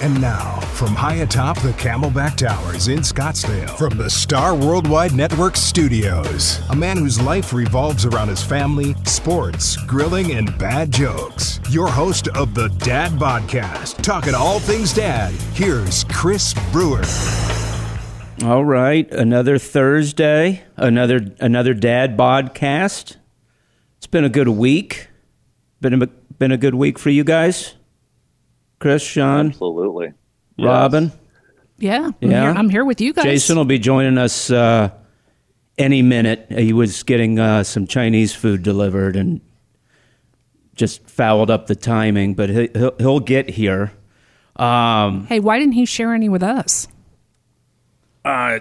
And now, from high atop the Camelback Towers in Scottsdale, from the Star Worldwide Network studios, a man whose life revolves around his family, sports, grilling, and bad jokes. Your host of the Dad Podcast, talking all things dad. Here's Chris Brewer. All right, another Thursday, another another Dad Podcast. It's been a good week. Been a, been a good week for you guys. Chris, Sean, Absolutely. Robin. Yeah, I'm, Yeah. Here, I'm here with you guys. Jason will be joining us uh, any minute. He was getting uh, some Chinese food delivered and just fouled up the timing, but he, he'll, he'll get here. Um, Hey, why didn't he share any with us? uh,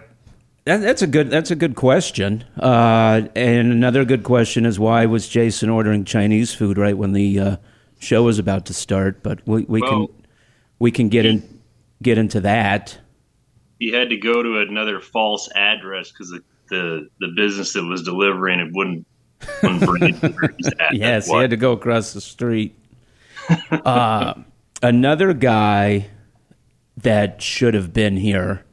that, that's a good that's a good question. Uh, and another good question is why was Jason ordering Chinese food right when the uh, show was about to start? But we, we Well- can we can get in get into that. He had to go to another false address because the, the the business that was delivering it wouldn't wouldn't bring it to where he's at. Yes, he had to go across the street. uh, another guy that should have been here.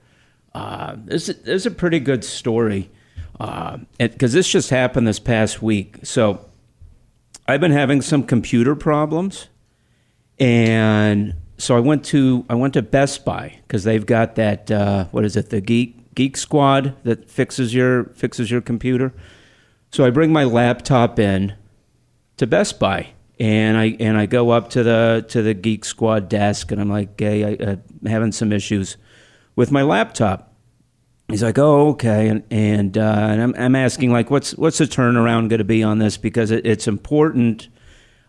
Uh, this, this is a pretty good story because this just happened this past week. So I've been having some computer problems, and so I went to I went to Best Buy because they've got that uh, what is it the Geek Geek Squad that fixes your fixes your computer. So I bring my laptop in to Best Buy, and I and I go up to the to the Geek Squad desk, and I'm like, "Hey, I, I'm having some issues with my laptop." He's like, "Oh, okay," and and, uh, and I'm I'm asking like, "What's what's the turnaround going to be on this? Because it, it's important.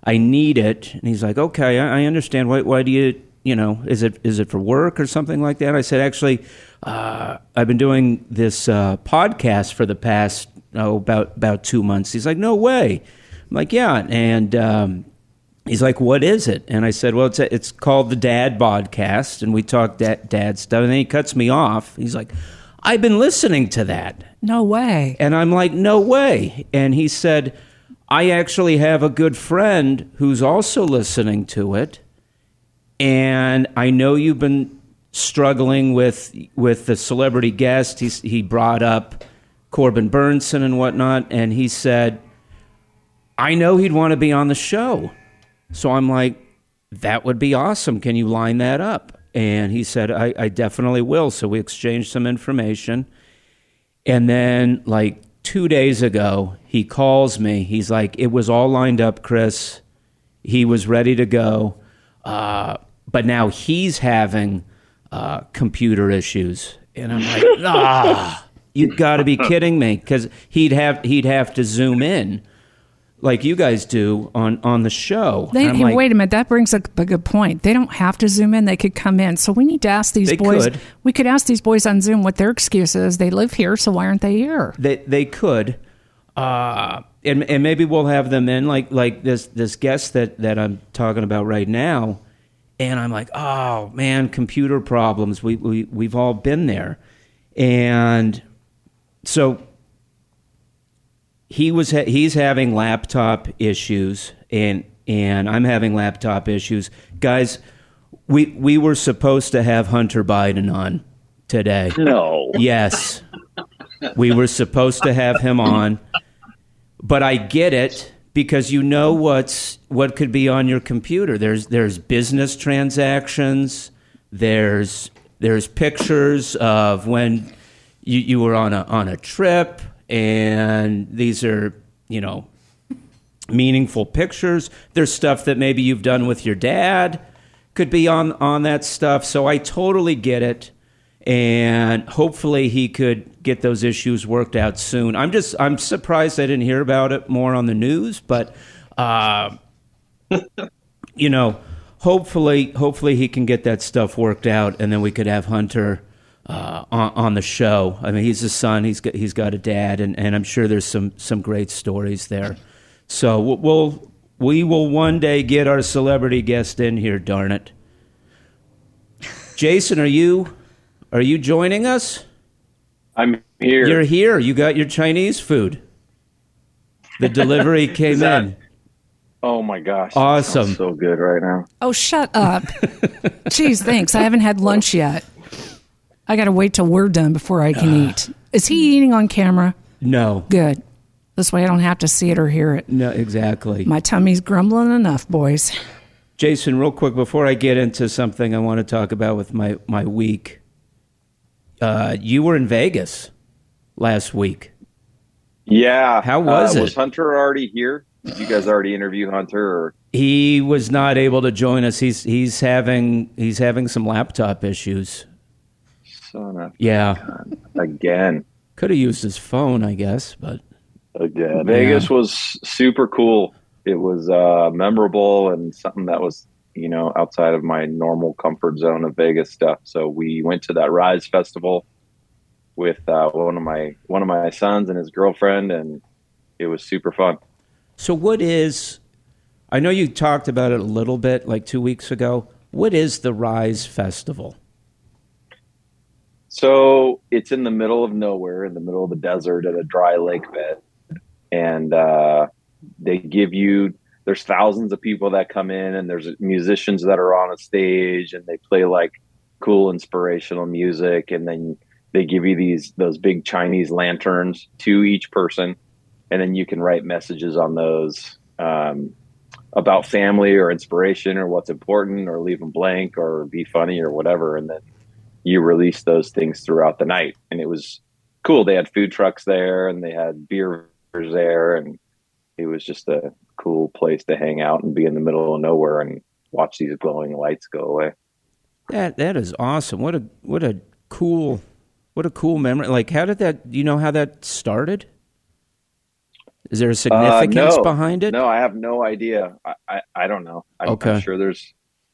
I need it." And he's like, "Okay, I, I understand. Why why do you you know is it is it for work or something like that?" I said, "Actually, uh, I've been doing this uh, podcast for the past oh about about two months." He's like, "No way." I'm like, "Yeah," and. Um, He's like, "What is it?" And I said, "Well, it's a, it's called the Dad Podcast, and we talk dad, dad stuff." And then he cuts me off. He's like, "I've been listening to that," No way. and I'm like, "No way!" And he said, "I actually have a good friend who's also listening to it, and I know you've been struggling with with the celebrity guest. He he brought up Corbin Bernsen and whatnot, and he said." I know he'd want to be on the show. So I'm like, that would be awesome. Can you line that up? And he said, I, I definitely will. So we exchanged some information. And then, like two days ago, he calls me. He's like, it was all lined up, Chris. He was ready to go. Uh, but now he's having uh, computer issues. And I'm like, ah, you got to be kidding me. Because he'd have, he'd have to zoom in like you guys do on on the show. They, hey, like, wait a minute. That brings up a good point. They don't have to zoom in. They could come in. So we need to ask these boys. could. We could ask these boys on Zoom what their excuse is. They live here, so why aren't they here? they they could, uh, and and maybe we'll have them in like like this this guest that that I'm talking about right now, and I'm like, oh man, computer problems. We we we've all been there, and so he was ha- he's having laptop issues and and I'm having laptop issues. Guys, we we were supposed to have Hunter Biden on today. No. Yes. We were supposed to have him on. But I get it because you know what's what could be on your computer. There's there's business transactions, there's there's pictures of when you, you were on a on a trip and these are, you know, meaningful pictures. There's stuff that maybe you've done with your dad could be on on that stuff. So I totally get it and hopefully he could get those issues worked out soon. I'm just I'm surprised I didn't hear about it more on the news, but uh, you know, hopefully hopefully he can get that stuff worked out, and then we could have Hunter. Uh, on, on the show, I mean, he's a son. He's got he's got a dad, and, and I'm sure there's some some great stories there. So we'll- we'll one day get our celebrity guest in here. Darn it, Jason, are you are you joining us? I'm here. You're here. You got your Chinese food. The delivery came that- in. Oh my gosh. Awesome. So good right now. Oh, shut up. Jeez, thanks. I haven't had lunch yet. I got to wait till we're done before I can eat. Is he eating on camera? No, Good. This way I don't have to see it or hear it. no, exactly. My tummy's grumbling enough, boys. Jason, real quick before I get into something I want to talk about with my my week. Uh, you were in Vegas last week. Yeah. How was uh, it? Was Hunter already here? Did you guys already interview Hunter? Or He was not able to join us. He's he's having he's having some laptop issues. Son Yeah, again? could have used his phone, I guess, but Again. Vegas was super cool. It was uh, memorable and something that was, you know, outside of my normal comfort zone of Vegas stuff. So we went to that Rise Festival with uh, one of my one of my sons and his girlfriend, and it was super fun. So, what is? I know you talked about it a little bit, like two weeks ago. What is the Rise Festival? So it's in the middle of nowhere, in the middle of the desert at a dry lake bed. And uh, they give you, there's thousands of people that come in, and there's musicians that are on a stage and they play like cool inspirational music. And then they give you these, those big Chinese lanterns to each person. And then you can write messages on those um, about family or inspiration or what's important or leave them blank or be funny or whatever. And then you release those things throughout the night. And it was cool. They had food trucks there and they had beers there. And it was just a cool place to hang out and be in the middle of nowhere and watch these glowing lights go away. That that is awesome. What a what a cool what a cool memory. Like, how did that? You know how that started? Is there a Uh, significance no. behind it? No, I have no idea. I, I, I don't know. I'm, Okay. I'm sure there's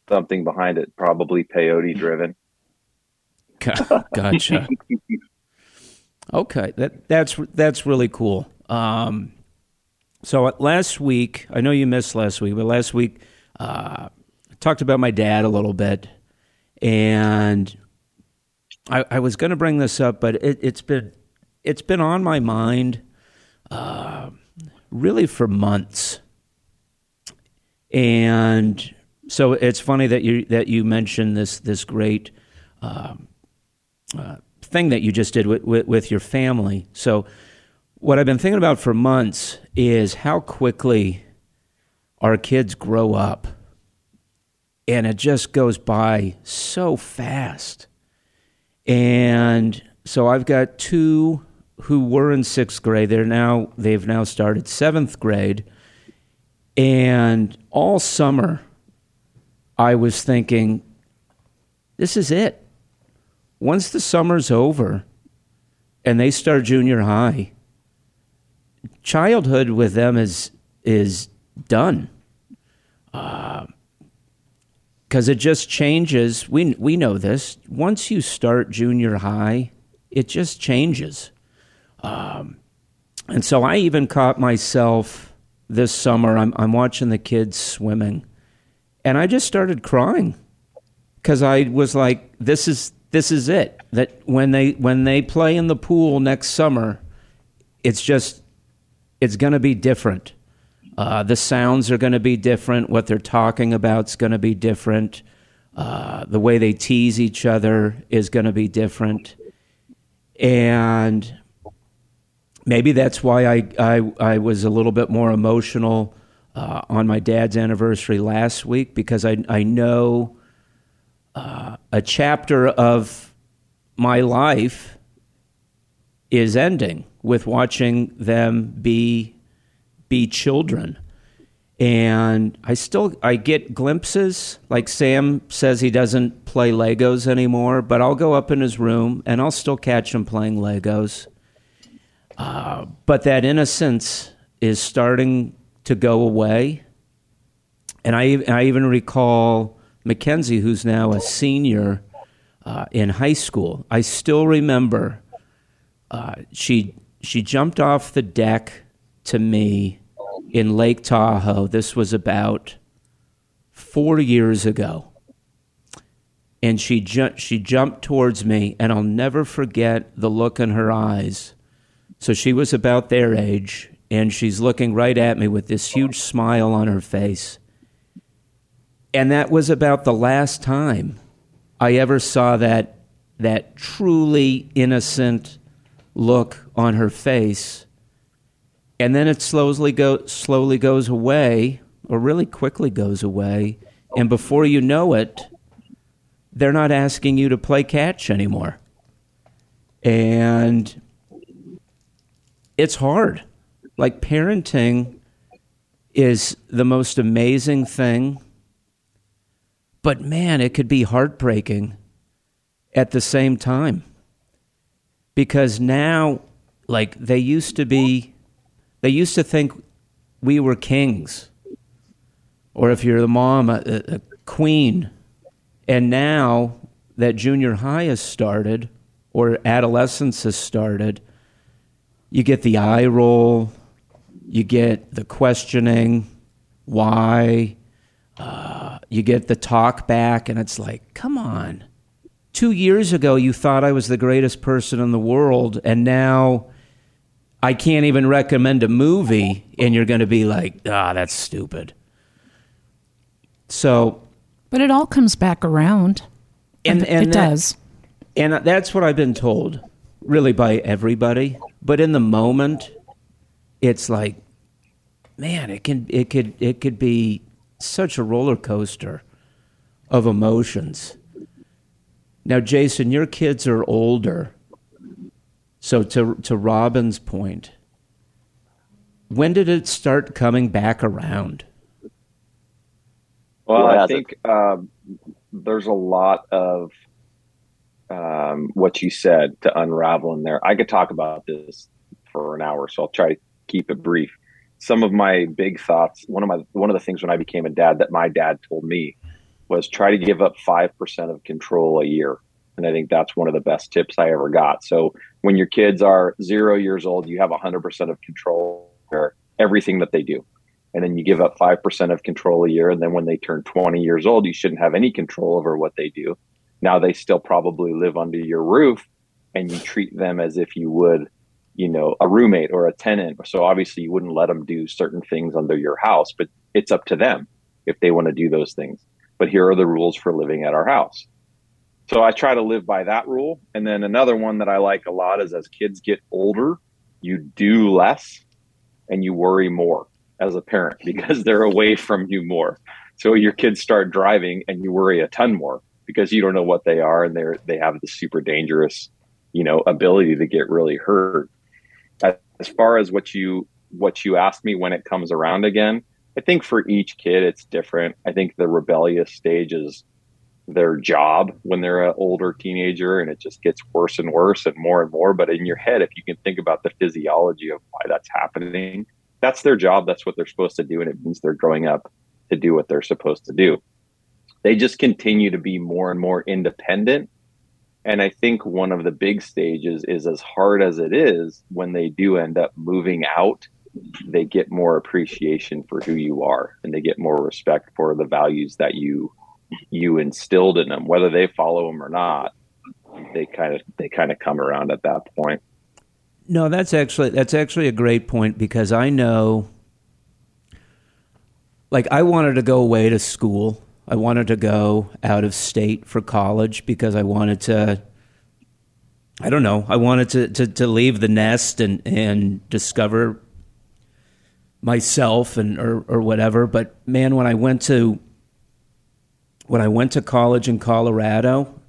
something behind it, probably peyote driven. Gotcha. okay, that that's that's really cool. Um, so last week, I know you missed last week, but last week uh, I talked about my dad a little bit, and I, I was going to bring this up, but it, it's been it's been on my mind uh, really for months, and so it's funny that you that you mentioned this this great thing that you just did with, with, with your family. So, what I've been thinking about for months is how quickly our kids grow up. And it just goes by so fast. And so I've got two who were in sixth grade. They're now they've now started seventh grade. And all summer I was thinking, this is it once the summer's over and they start junior high, childhood with them is is done. Because it just changes. We we know this. Once you start junior high, it just changes. Um, and so I even caught myself this summer. I'm I'm watching the kids swimming, and I just started crying because I was like, "This is this is it." That when they when they play in the pool next summer, it's just it's going to be different. Uh, the sounds are going to be different. What they're talking about is going to be different. Uh, the way they tease each other is going to be different, and maybe that's why I I, I was a little bit more emotional uh, on my dad's anniversary last week because I I know uh, a chapter of my life is ending with watching them be be children. And i still i get glimpses like sam says he doesn't play legos anymore but i'll go up in his room and i'll still catch him playing legos. Uh, but that innocence is starting to go away. And i, I even recall mackenzie who's now a senior uh, in high school i still remember uh, she she jumped off the deck to me in Lake Tahoe. This was about four years ago, and she ju- she jumped towards me, and I'll never forget the look in her eyes. So she was about their age, and she's looking right at me with this huge smile on her face. And that was about the last time I ever saw that that truly innocent look on her face. And then it slowly go slowly goes away, or really quickly goes away, and before you know it, they're not asking you to play catch anymore. And it's hard. Like parenting is the most amazing thing, but man, it could be heartbreaking at the same time. Because now, like, they used to be, they used to think we were kings. Or if you're the mom, a, a queen. And now that junior high has started, or adolescence has started, you get the eye roll, you get the questioning, why, uh, you get the talk back, and it's like, come on. Two years ago, you thought I was the greatest person in the world, and now I can't even recommend a movie, and you're going to be like, ah, that's stupid. So. But it all comes back around. And, and it that, does. And that's what I've been told, really, by everybody. But in the moment, it's like, man, it can it could it could be such a roller coaster of emotions. Now, Jason, your kids are older. So to to Robin's point, when did it start coming back around? Well, I think um, there's a lot of um, what you said to unravel in there. I could talk about this for an hour, so I'll try to keep it brief. Some of my big thoughts. One of my one of the things when I became a dad that my dad told me was try to give up five percent of control a year, and I think that's one of the best tips I ever got. So when your kids are zero years old, you have hundred percent of control over everything that they do, and then you give up five percent of control a year, and then when they turn twenty years old, you shouldn't have any control over what they do now they still probably live under your roof and you treat them as if you would, you know, a roommate or a tenant. So obviously you wouldn't let them do certain things under your house, but it's up to them if they want to do those things. But here are the rules for living at our house. So I try to live by that rule. And then another one that I like a lot is as kids get older, you do less and you worry more as a parent because they're away from you more. So your kids start driving and you worry a ton more because you don't know what they are and they're they have the super dangerous you know ability to get really hurt as far as what you what you asked me when it comes around again i think for each kid it's different. I think the rebellious stage is their job when they're an older teenager and it just gets worse and worse and more and more. But in your head if you can think about the physiology of why that's happening that's their job. That's what they're supposed to do. And it means they're growing up to do what they're supposed to do. They just continue to be more and more independent. And I think one of the big stages is as hard as it is when they do end up moving out, they get more appreciation for who you are and they get more respect for the values that you you instilled in them. Whether they follow them or not they kind of they kind of come around at that point. No that's actually that's actually a great point because i know like i wanted to go away to school I wanted to go out of state for college because I wanted to. I don't know. I wanted to, to, to leave the nest and, and discover myself and or, or whatever. But man, when I went to when I went to college in Colorado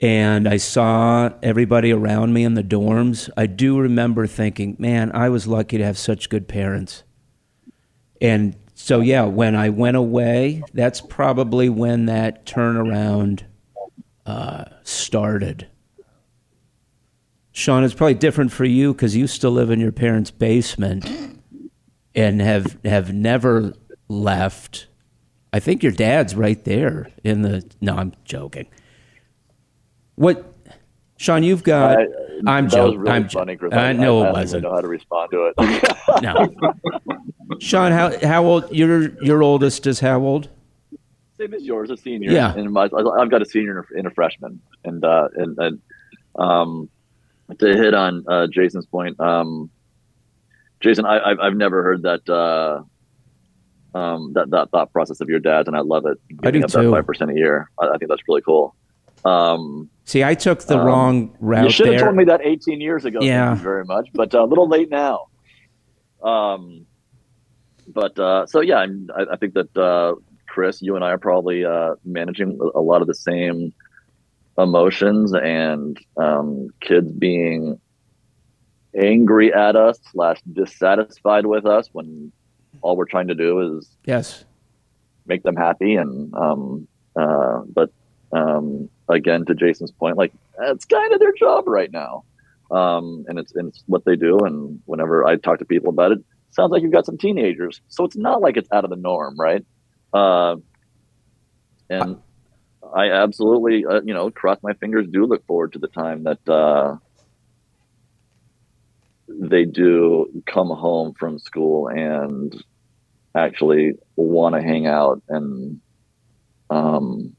and I saw everybody around me in the dorms, I do remember thinking, man, I was lucky to have such good parents. And so yeah, when I went away, that's probably when that turnaround uh, started. Sean, it's probably different for you because you still live in your parents' basement and have have never left. I think your dad's right there in the. No, I'm joking. What, Sean? You've got. Uh, I'm joking. Really I'm funny, Chris. I, I know I, it wasn't. know how to respond to it. no. Sean, how how old your your oldest is? How old? Same as yours, a senior. Yeah, and my, I've got a senior and a, and a freshman, and uh, and, and um, to hit on uh, Jason's point, um, Jason, I, have I've never heard that uh, um, that that thought process of your dad's, and I love it. I do too. Five percent a year. I, I, think that's really cool. Um, See, I took the um, wrong route. You should have told me that 18 years ago. Yeah, very much, but uh, a little late now. Um, but uh, so yeah, I, I think that uh, Chris, you and I are probably uh, managing a lot of the same emotions and um, kids being angry at us slash dissatisfied with us when all we're trying to do is yes make them happy and um, uh, but um, again to jason's point like it's kind of their job right now. Um, and it's and it's what they do. And whenever i talk to people about it sounds like you've got some teenagers. So it's not like it's out of the norm right? Uh, and I absolutely, uh, you know, cross my fingers. Do look forward to the time that uh, they do come home from school and actually want to hang out and um,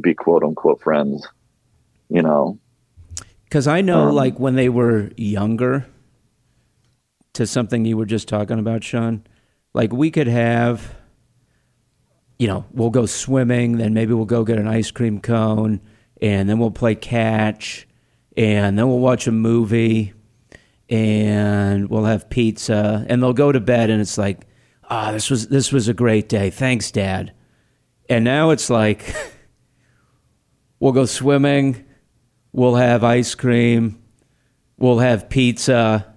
be quote unquote friends. You know, because I know, um, like when they were younger, to something you were just talking about, Sean. Like we could have you know, we'll go swimming, then maybe we'll go get an ice cream cone, and then we'll play catch, and then we'll watch a movie, and we'll have pizza, and they'll go to bed, and it's like, ah, oh, this was this was a great day, thanks, Dad. And now it's like, we'll go swimming, we'll have ice cream, we'll have pizza,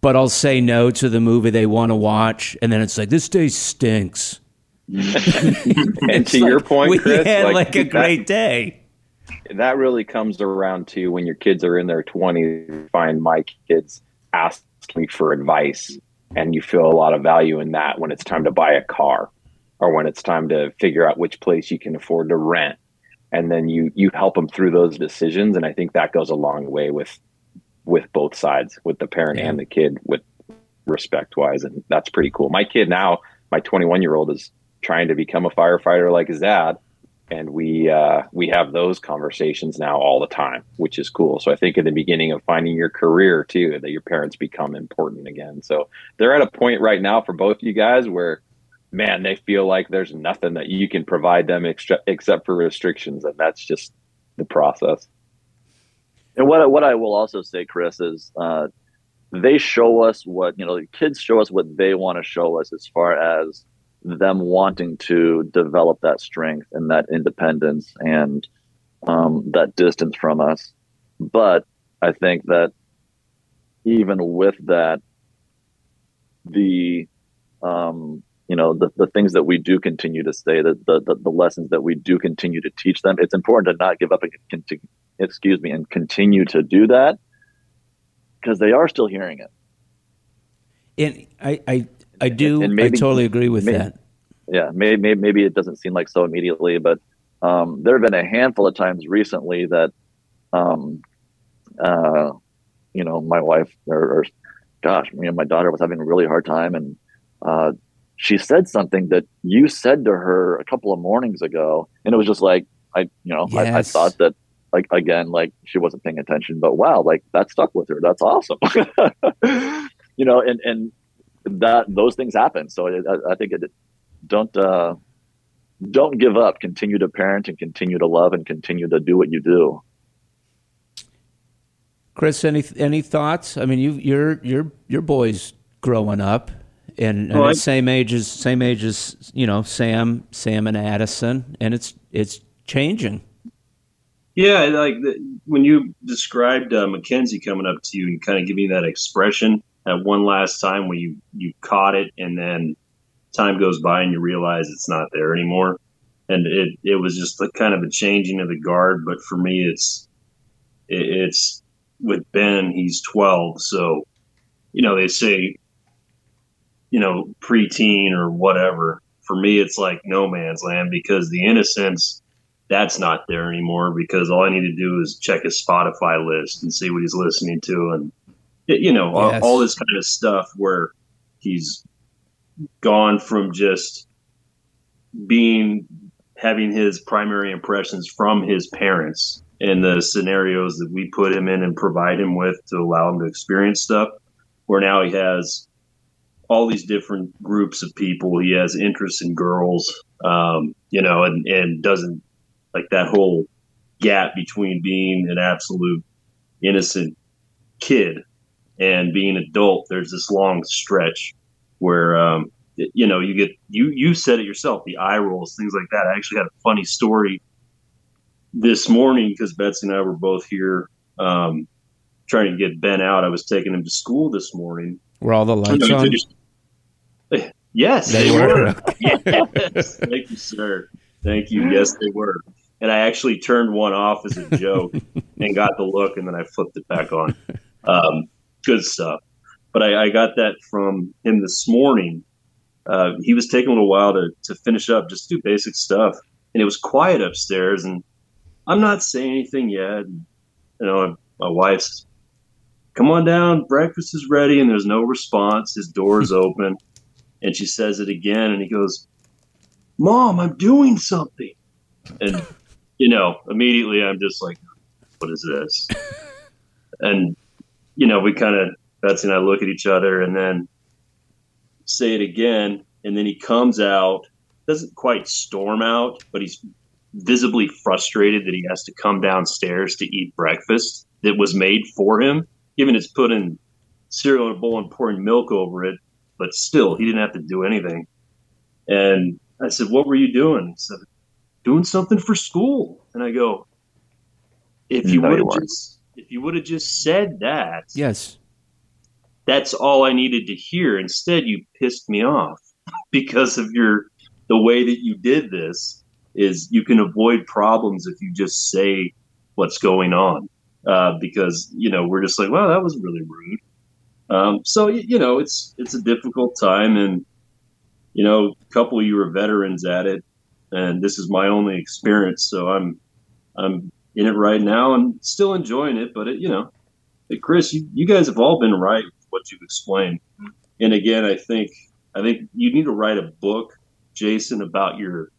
but I'll say no to the movie they want to watch, and then it's like, this day stinks and to your point, we Chris, had like, like a great that, day. That really comes around to when your kids are in their 20s. Find my kids ask me for advice, and you feel a lot of value in that when it's time to buy a car or when it's time to figure out which place you can afford to rent. And then you you help them through those decisions, and I think that goes a long way with with both sides, with the parent yeah. and the kid, with respect wise, and that's pretty cool. My kid now, my 21 year old, is trying to become a firefighter like his dad and we uh, we have those conversations now all the time, which is cool. So I think in the beginning of finding your career too, that your parents become important again. So they're at a point right now for both of you guys where, man, they feel like there's nothing that you can provide them extra, except for restrictions, and that's just the process. And what what I will also say, Chris, is uh, they show us what you know. Kids show us what they want to show us as far as them wanting to develop that strength and that independence and um, that distance from us. But I think that even with that, the um, you know the, the things that we do continue to say, that the, the, the lessons that we do continue to teach them, it's important to not give up and continue, excuse me, and continue to do that because they are still hearing it. And I, I I do. And maybe, I totally agree with maybe, that. Yeah, maybe, maybe it doesn't seem like so immediately, but um, there have been a handful of times recently that, um, uh, you know, my wife or, or, gosh, you know, my daughter was having a really hard time, and uh, she said something that you said to her a couple of mornings ago, and it was just like I, you know, yes. I, I thought that like again like she wasn't paying attention but wow like that stuck with her that's awesome you know and and that those things happen. So I, I think it, don't uh, don't give up. Continue to parent and continue to love and continue to do what you do. Chris, any any thoughts? I mean, you your your your boys growing up and, and well, same age as same age as you know Sam Sam and Addison, and it's it's changing. Yeah, like the, when you described uh, Mackenzie coming up to you and kind of giving that expression, that one last time when you you caught it and then time goes by and you realize it's not there anymore and it it was just like kind of a changing of the guard but for me it's it, it's with ben he's 12 so you know they say you know preteen or whatever for me it's like no man's land because the innocence that's not there anymore because all i need to do is check his spotify list and see what he's listening to and you know, yes. all, all this kind of stuff where he's gone from just being having his primary impressions from his parents and the scenarios that we put him in and provide him with to allow him to experience stuff where now he has all these different groups of people. He has interests in girls, um, you know, and, and doesn't like that whole gap between being an absolute innocent kid and being an adult. There's this long stretch where, um, you know, you get, you, you said it yourself, the eye rolls, things like that. I actually had a funny story this morning because Betsy and I were both here, um, trying to get Ben out. I was taking him to school this morning. Were all the lights on? Yes, They they, were. were. yes. Thank you, sir. Thank you. Yes, they were. And I actually turned one off as a joke and got the look, and then I flipped it back on. Um, good stuff. But I, I got that from him this morning. Uh, he was taking a little while to, to finish up, just do basic stuff. And it was quiet upstairs, and I'm not saying anything yet. And, you know, my wife's, come on down, breakfast is ready, and there's no response. His door's open. And she says it again, and he goes, Mom, I'm doing something. And, you know, immediately I'm just like, what is this? and, you know, we kind of, Betsy and I look at each other and then say it again. And then he comes out, doesn't quite storm out, but he's visibly frustrated that he has to come downstairs to eat breakfast that was made for him, given it's putting cereal in a bowl and pouring milk over it but still, he didn't have to do anything. And I said, What were you doing? He said, Doing something for school. And I go, If you No, would have just if you would have just said that, Yes. that's all I needed to hear. Instead, you pissed me off because of your the way that you did this is you can avoid problems if you just say what's going on. Uh, because you know we're just like, well, that was really rude. Um, so you know it's it's a difficult time, and you know a couple of you are veterans at it, and this is my only experience, so I'm I'm in it right now and still enjoying it. But it, you know, Chris, you, you guys have all been right with what you've explained. And again, I think I think you need to write a book, Jason, about your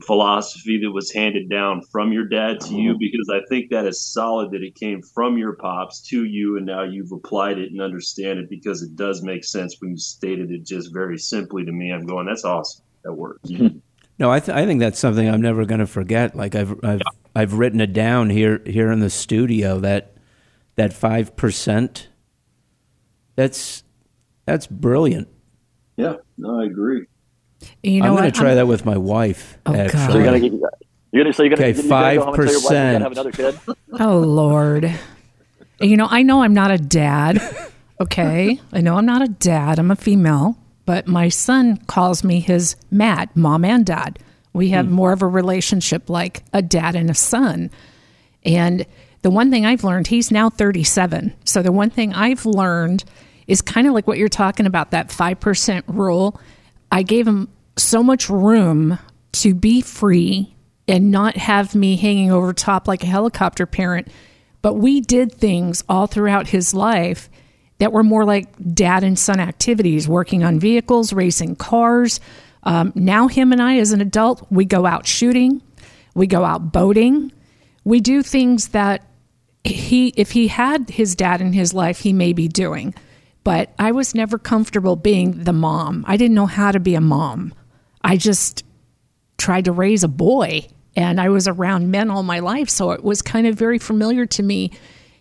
philosophy that was handed down from your dad to you mm-hmm. because I think that is solid that it came from your pops to you and now you've applied it and understand it because it does make sense when you stated it just very simply to me. I'm going, that's awesome. That works. Hmm. No, I, th- I think that's something I'm never going to forget. Like I've I've I've written it down here here in the studio that that five percent. That's that's brilliant. yeah, no, I agree. You know I'm going to try I'm- that with my wife. Oh, God. So you're gonna you're gonna so you're gonna, Okay, you're go home and tell your wife you're 5%. have another kid. Oh Lord. You know, I know I'm not a dad. Okay. I know I'm not a dad. I'm a female, but my son calls me his Matt, mom and dad. We have hmm. more of a relationship like a dad and a son. And the one thing I've learned, he's now 37. So the one thing I've learned is kind of like what you're talking about that 5% rule. I gave him so much room to be free and not have me hanging over top like a helicopter parent. But we did things all throughout his life that were more like dad and son activities, working on vehicles, racing cars. Um, now, him and I, as an adult, we go out shooting, we go out boating, we do things that he, if he had his dad in his life, he may be doing. But I was never comfortable being the mom. I didn't know how to be a mom. I just tried to raise a boy and I was around men all my life. So it was kind of very familiar to me.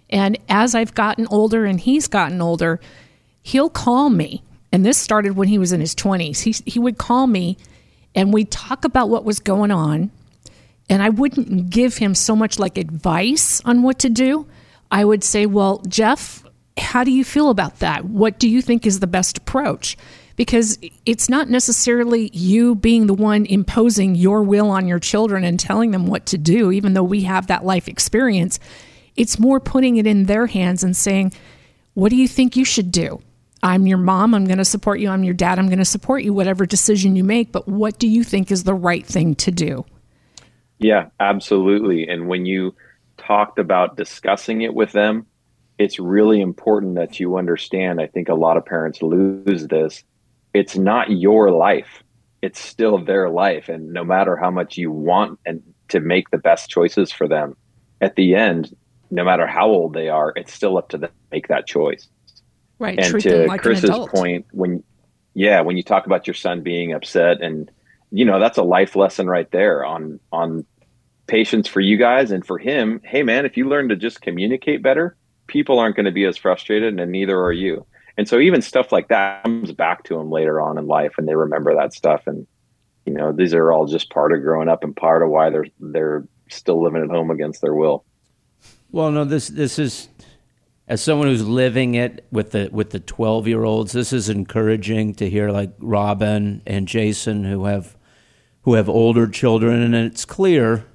And as I've gotten older and he's gotten older, he'll call me. And this started when he was in his 20s. He, he would call me and we'd talk about what was going on. And I wouldn't give him so much like advice on what to do. I would say, Well, Jeff, how do you feel about that? What do you think is the best approach? Because it's not necessarily you being the one imposing your will on your children and telling them what to do, even though we have that life experience. It's more putting it in their hands and saying, What do you think you should do? I'm your mom. I'm going to support you. I'm your dad. I'm going to support you, whatever decision you make. But what do you think is the right thing to do? Yeah, absolutely. And when you talked about discussing it with them, it's really important that you understand. I think a lot of parents lose this. It's not your life. It's still their life. And no matter how much you want and to make the best choices for them, at the end, no matter how old they are, it's still up to them to make that choice. Right. and to like Chris's an point, when yeah, when you talk about your son being upset, and you know that's a life lesson right there on on patience for you guys and for him. Hey, man, if you learn to just communicate better, people aren't going to be as frustrated, and neither are you. And so even stuff like that comes back to them later on in life, and they remember that stuff. And you know, these are all just part of growing up and part of why they're they're still living at home against their will. Well, no, this this is as someone who's living it with the with the twelve year olds. This is encouraging to hear, like Robin and Jason, who have who have older children, and it's clear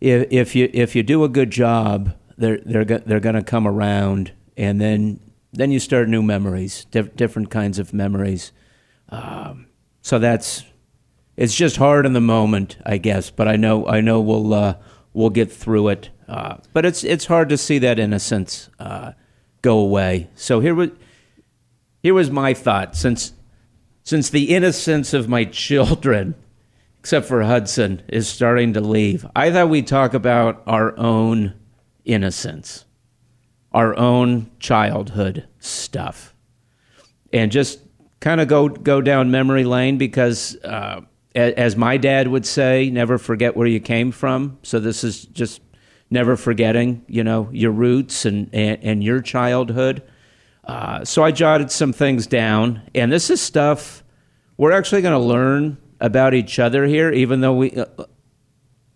if if you if you do a good job, they're they're they're going to come around, and then then you start new memories, diff- different kinds of memories. Um, so that's it's just hard in the moment, I guess. But I know I know we'll uh, we'll get through it. Uh, but it's it's hard to see that innocence uh, go away. So here was here was my thought since since the innocence of my children, except for Hudson, is starting to leave. I thought we'd talk about our own innocence, our own childhood stuff, and just kind of go go down memory lane because. Uh, as my dad would say, never forget where you came from. So this is just never forgetting, you know, your roots and and, and your childhood. Uh, so I jotted some things down, and this is stuff we're actually going to learn about each other here, even though we. Uh,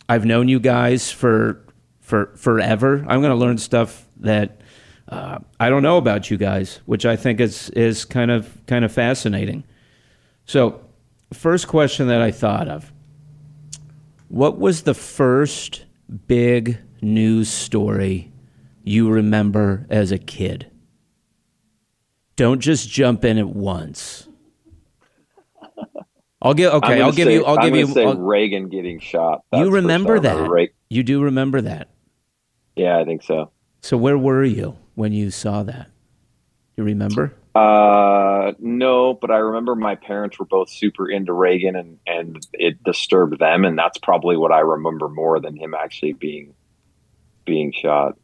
I've known you guys for for forever. I'm going to learn stuff that uh, I don't know about you guys, which I think is is kind of kind of fascinating. So, first question that I thought of: What was the first big news story you remember as a kid? Don't just jump in at once. I'll give okay. I'll give say- you. I'll I'm give you. Say I'll- Reagan getting shot. That's you remember that? Re- You do remember that. Yeah, I think so. So where were you when you saw that? You remember? Uh, no, but I remember my parents were both super into Reagan, and and it disturbed them, and that's probably what I remember more than him actually being being shot.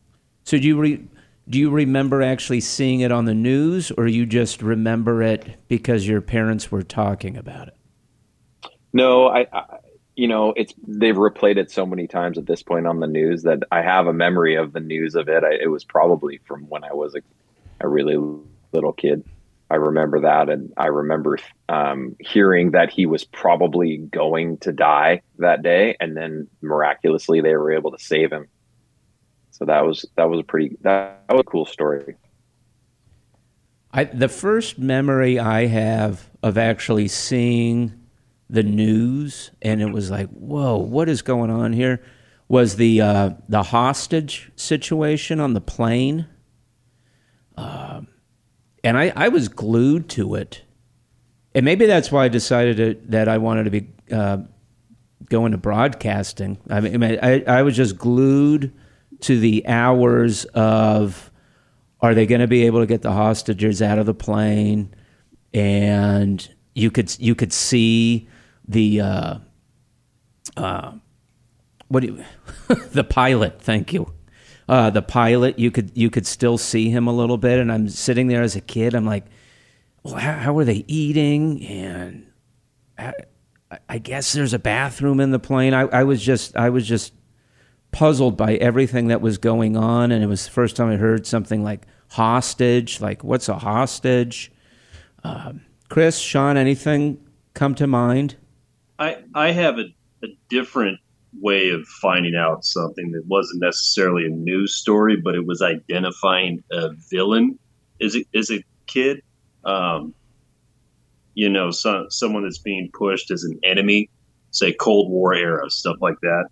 So do you re- do you remember actually seeing it on the news, or you just remember it because your parents were talking about it? No, I, I you know, it's they've replayed it so many times at this point on the news that I have a memory of the news of it. I, it was probably from when I was a, a really little kid. I remember that, and I remember um, hearing that he was probably going to die that day, and then miraculously they were able to save him. So that was that was a pretty that, that was a cool story. I, the first memory I have of actually seeing the news, and it was like, "Whoa, what is going on here?" Was the uh, the hostage situation on the plane, Um and I, I was glued to it, and maybe that's why I decided to, that I wanted to be uh, go into broadcasting. I mean, I, I was just glued to the hours of are they going to be able to get the hostages out of the plane and you could you could see the uh, uh, what do you, the pilot thank you. Uh, the pilot you could you could still see him a little bit and I'm sitting there as a kid I'm like well how, how are they eating? And I, I guess there's a bathroom in the plane. I, I was just I was just puzzled by everything that was going on and it was the first time i heard something like hostage like what's a hostage? Um, chris sean anything come to mind I I have a, a different way of finding out something that wasn't necessarily a news story, but it was identifying a villain as a, as a kid. Um, you know, some, someone that's being pushed as an enemy, say Cold War era stuff like that.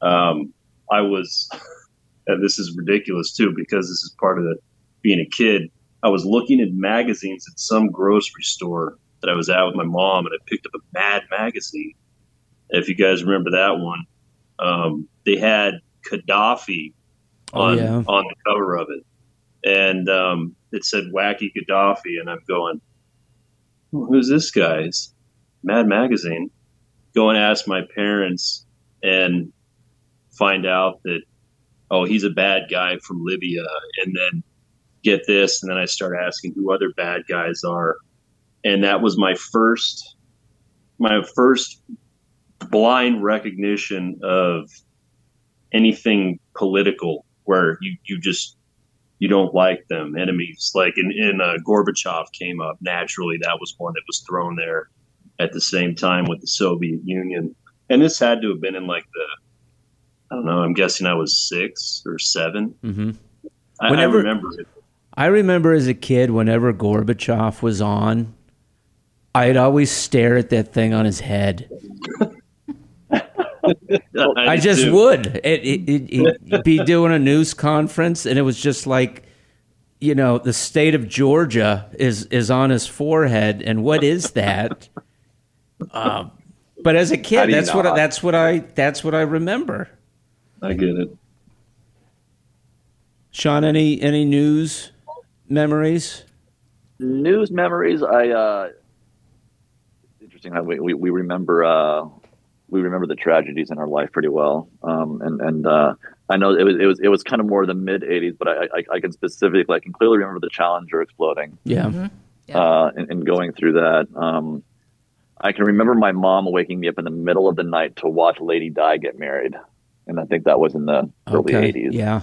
Um, I was, and this is ridiculous too because this is part of the being a kid. I was looking at magazines at some grocery store that I was at with my mom, and I picked up a Mad magazine. If you guys remember that one, um, they had Gaddafi Oh, on yeah. on the cover of it, and um, it said "Wacky Gaddafi," and I'm going, "Who's this guy's Mad magazine. Go and ask my parents, and find out that oh, he's a bad guy from Libya, and then get this, and then I start asking who other bad guys are, and that was my first, my first blind recognition of anything political where you you just you don't like them. Enemies like in in uh, Gorbachev came up naturally. That was one that was thrown there at the same time with the Soviet Union. And this had to have been in like the I don't know I'm guessing I was six or 7 Mm-hmm. I, Whenever- I remember it. I remember as a kid, whenever Gorbachev was on, I'd always stare at that thing on his head. I did just too. would. It, it, it, he'd be doing a news conference, and it was just like, you know, the state of Georgia is is on his forehead, and what is that? um, but as a kid, do you that's what I, that's what I that's what I remember. I get it Sean, any any news memories? news memories i uh interesting how we, we, we remember uh we remember the tragedies in our life pretty well um and and uh i know it was it was it was kind of more the mid 80s but i i, I can specifically i can clearly remember the challenger exploding Yeah. Yeah. uh and, and going through that um i can remember my mom waking me up in the middle of the night to watch lady di get married and i think that was in the early Okay. 80s Yeah.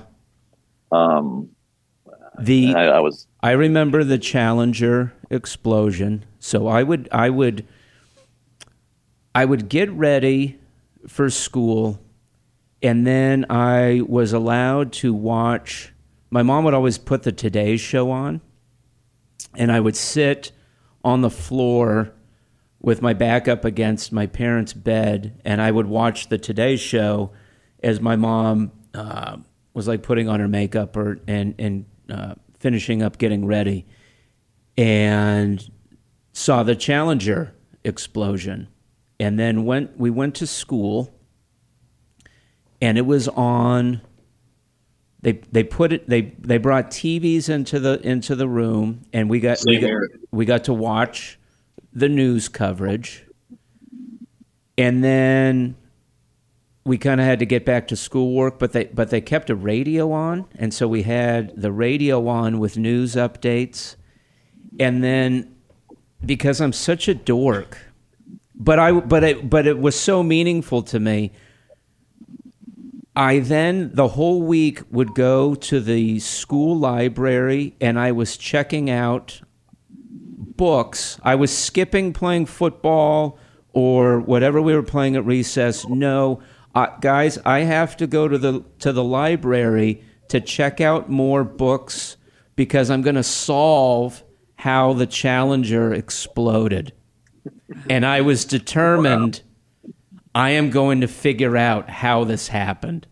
um The I, I was I remember the Challenger explosion. So I would I would I would get ready for school and then I was allowed to watch my mom would always put the Today show on and I would sit on the floor with my back up against my parents' bed and I would watch the Today show as my mom uh, was like putting on her makeup or and and uh, finishing up getting ready and saw the Challenger explosion and then went we went to school and it was on they they put it they they brought TVs into the into the room and we got we got, we got to watch the news coverage. And then we kind of had to get back to schoolwork but they but they kept a radio on and so we had the radio on with news updates. And then because I'm such a dork but I but it but it was so meaningful to me I then the whole week would go to the school library and I was checking out books. I was skipping playing football or whatever we were playing at recess. No, uh, guys, I have to go to the to the library to check out more books because I'm going to solve how the Challenger exploded. And I was determined I am going to figure out how this happened.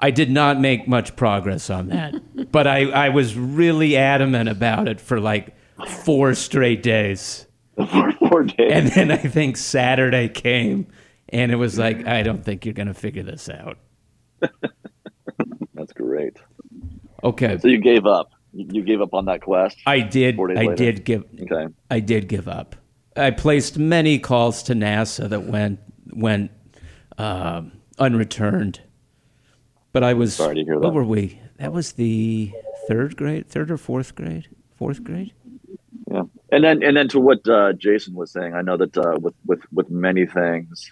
I did not make much progress on that, but I, I was really adamant about it for like four straight days. for four days And then I think Saturday came and it was like, I don't think you're going to figure this out. that's great Okay. so you gave up you gave up on that quest I did. I later. did give. okay I did give up. I placed many calls to NASA that went went um, unreturned. But I was. Sorry to hear what that. were we? That was the third grade, third or fourth grade, fourth grade. Yeah, and then and then to what uh, Jason was saying, I know that uh, with with with many things,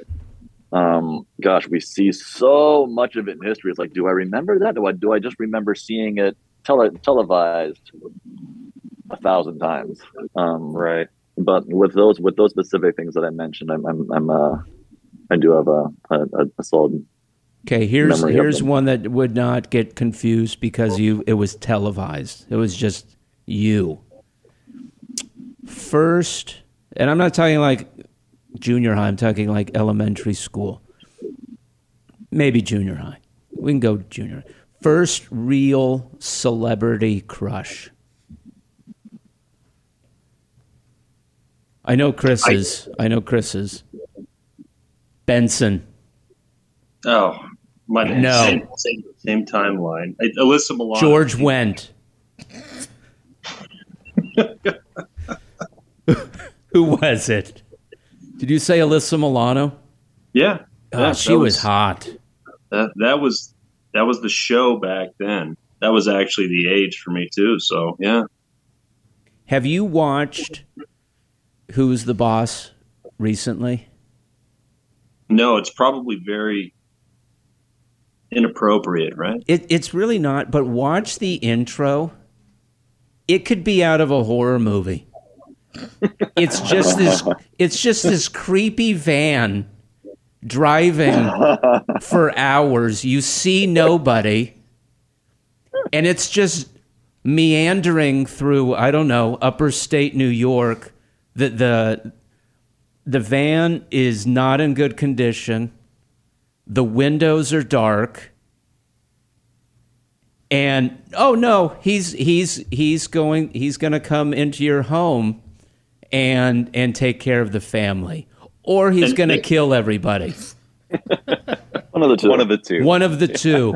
um, gosh, we see so much of it in history. It's like, do I remember that? Do I do I just remember seeing it tele- televised a thousand times? Um, Right. But with those with those specific things that I mentioned, I'm I'm, I'm uh, I do have a a, a solid. Okay, here's here's one that would not get confused because you it was televised. It was just you. First, and I'm not talking like junior high. I'm talking like elementary school. Maybe junior high. We can go junior. First real celebrity crush. I know Chris's. I, know Chris's. Bernsen. Oh, my No. same, same, same timeline. I, Alyssa Milano. George Wendt. Who was it? Did you say Alyssa Milano? Yeah, Oh, Yeah, she that was hot. That, that was that was the show back then. that was actually the age for me too. So yeah, Have you watched Who's the Boss recently? no, it's probably very inappropriate, right? It, it's really not, but watch the intro. It could be out of a horror movie. It's just this it's just this creepy van driving for hours. You see nobody. And it's just meandering through, I don't know, upper state New York. The the the van is not in good condition. The windows are dark. And oh no, he's he's he's going he's going to come into your home and and take care of the family or he's going to kill everybody. One of the two. One of the two. One of the two.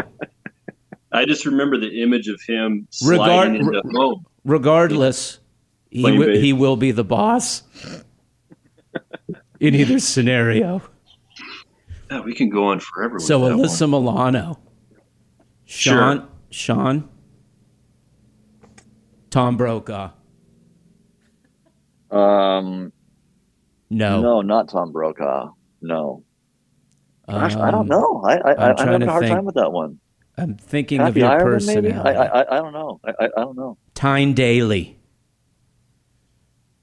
I just remember the image of him Regard- sliding into home. Regardless, he Playing wi- base. he will be the boss in either scenario. Yeah, we can go on forever. With So that Alyssa one. Milano, Sean, Sure. Sean, Tom Brokaw. Um, No, no, not Tom Brokaw. No, gosh, I Um, don't know. I I, I'm I, I'm trying having to a hard think. time with that one. I'm thinking of Kathy your Ireland, maybe? personality. I, I I I don't know. I, I I don't know. Tyne Daly.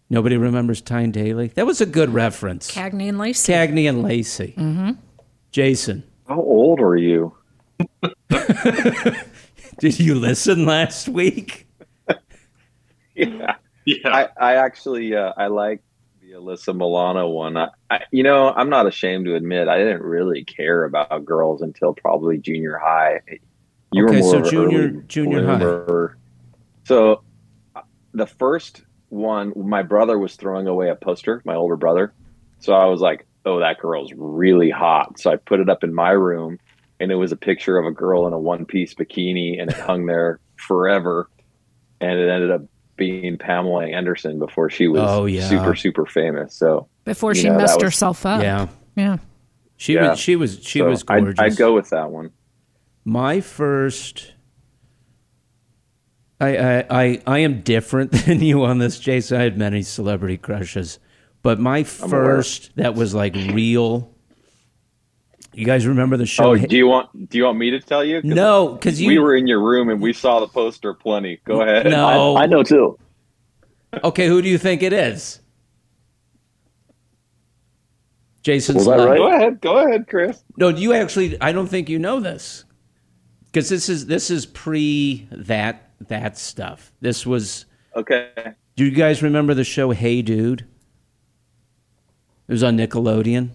Nobody remembers Tyne Daly. That was a good reference. Cagney and Lacey. Cagney and Lacey. Mm-hmm. Jason, How old are you? did you listen last week? Yeah. Yeah, I, I actually uh, I like the Alyssa Milano one. I, I, you know, I'm not ashamed to admit I didn't really care about girls until probably junior high. You Okay, were more so junior- junior high. So uh, the first one, my brother was throwing away a poster. My older brother. So I was like, "Oh, that girl's really hot." So I put it up in my room, and it was a picture of a girl in a one-piece bikini, and it hung there forever. And it ended up being Pamela Anderson before she was Oh, yeah. super super famous. So Before she know, messed was- herself up. Yeah. Yeah. She Yeah. was she was she so was I'd- gorgeous. I'd, go with that one. My first I, I I I am different than you on this, Jason. I had many celebrity crushes. But my first that was like real You guys remember the show? Oh, do you want do you want me to tell you? 'Cause no, because you we were in your room and we saw the poster plenty. Go ahead. No. I, I know too. Okay, who do you think it is? Jason Was that right? Go ahead. Go ahead, Chris. No, do you actually. I don't think you know this because this is this is pre that that stuff. This was. Okay. Do you guys remember the show Hey Dude? It was on Nickelodeon.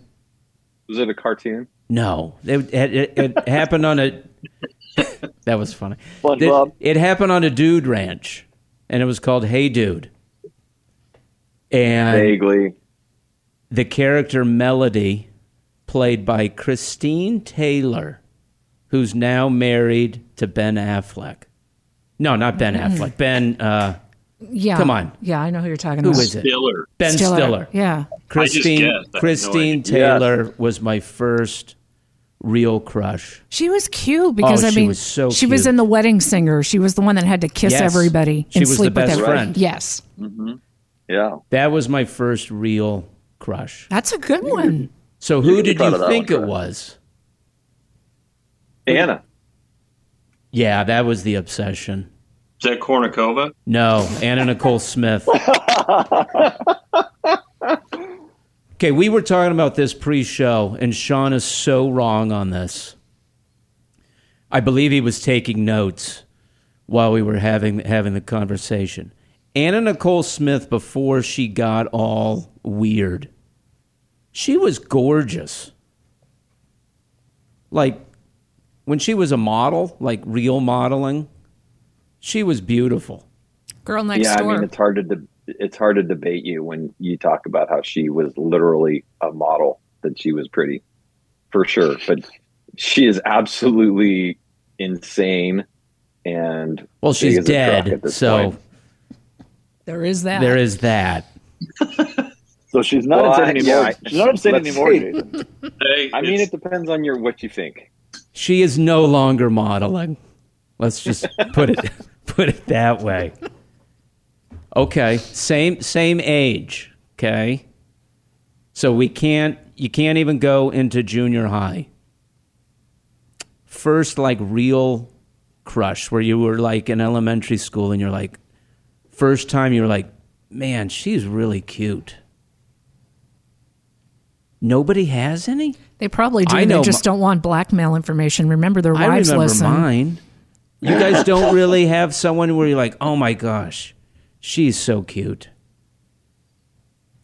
Was it a cartoon? No, it, it, it, it happened on a. that was funny. It, it happened on a dude ranch, and it was called Hey Dude. And Vaguely. the character Melody, played by Christine Taylor, who's now married to Ben Affleck. No, not Ben Affleck. Ben, uh, Yeah. Come on. Yeah, I know who you're talking who about. is it? Stiller. Ben Stiller. Yeah. Christine, guessed. I had no Christine idea. Taylor was my first real crush. She was cute because Oh, I she mean was so she was in the wedding singer. She was the one that had to kiss Yes. everybody She and was sleep the with best everybody. friend. Yes. Mm-hmm. Yeah. That was my first real crush. That's a good one. So who can be did you think one, it was? Anna. Yeah, that was the obsession. Is that Kournikova? No, Anna Nicole Smith. okay, we were talking about this pre-show, and Sean is so wrong on this. I believe he was taking notes while we were having having the conversation. Anna Nicole Smith, before she got all weird, she was gorgeous. Like when she was a model, like real modeling, she was beautiful. Girl next yeah, door. Yeah, I mean it's hard to de- it's hard to debate you when you talk about how she was literally a model that she was pretty for sure, but she is absolutely insane and Well, big she's as dead, so point. there is that. there is that. So she's not Well, insane I- anymore. yeah, I- she's not insane anymore. Jason. Hey, I mean, it depends on your what you think. She is no longer modeling. Let's just put it put it that way. Okay, same same age. Okay, so we can't you can't even go into junior high. First, like real crush, where you were like in elementary school and you're like, first time you were like, man, she's really cute. Nobody has any. They probably do. I They just don't want blackmail information. Remember, their I wives remember listen. mine. You guys don't really have someone where you're like, oh my gosh, she's so cute.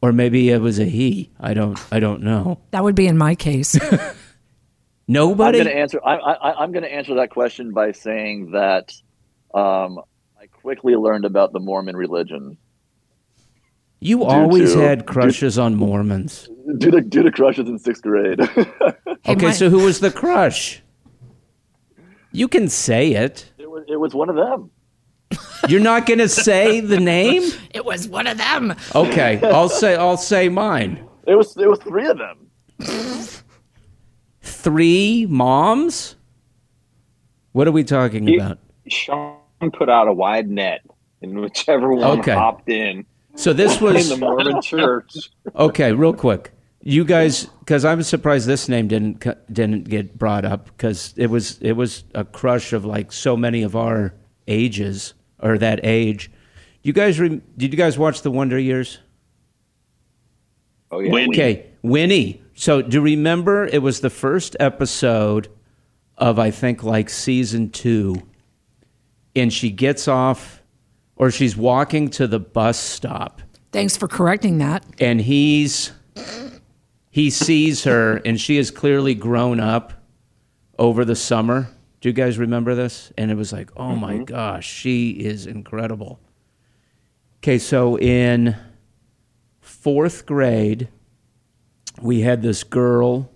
Or maybe it was a he. I don't. I don't know. That would be in my case. Nobody. I'm Nobody. going to answer. I, I, I'm going to answer that question by saying that um, I quickly learned about the Mormon religion you always to- had crushes on Mormons. due to due to crushes in sixth grade. Okay, my- so who was the crush? You can say it. it was it was one of them. You're not going to say the name. it was one of them. Okay, I'll say. I'll say mine. It was it was three of them. Three moms. What are we talking You- about? Sean put out a wide net, and whichever one Okay. hopped in So this was in the Mormon church. Okay, real quick. You guys, because I'm surprised this name didn't didn't get brought up because it was it was a crush of like so many of our ages or that age. You guys, re- did you guys watch the Wonder Years? Oh yeah, Winnie. Okay, Winnie. So do you remember it was the first episode of I think like season two, and she gets off or she's walking to the bus stop Thanks for correcting that. and he's he sees her and she has clearly grown up over the summer. Do you guys remember this? And it was like oh my mm-hmm. gosh she is incredible. Okay so in fourth grade we had this girl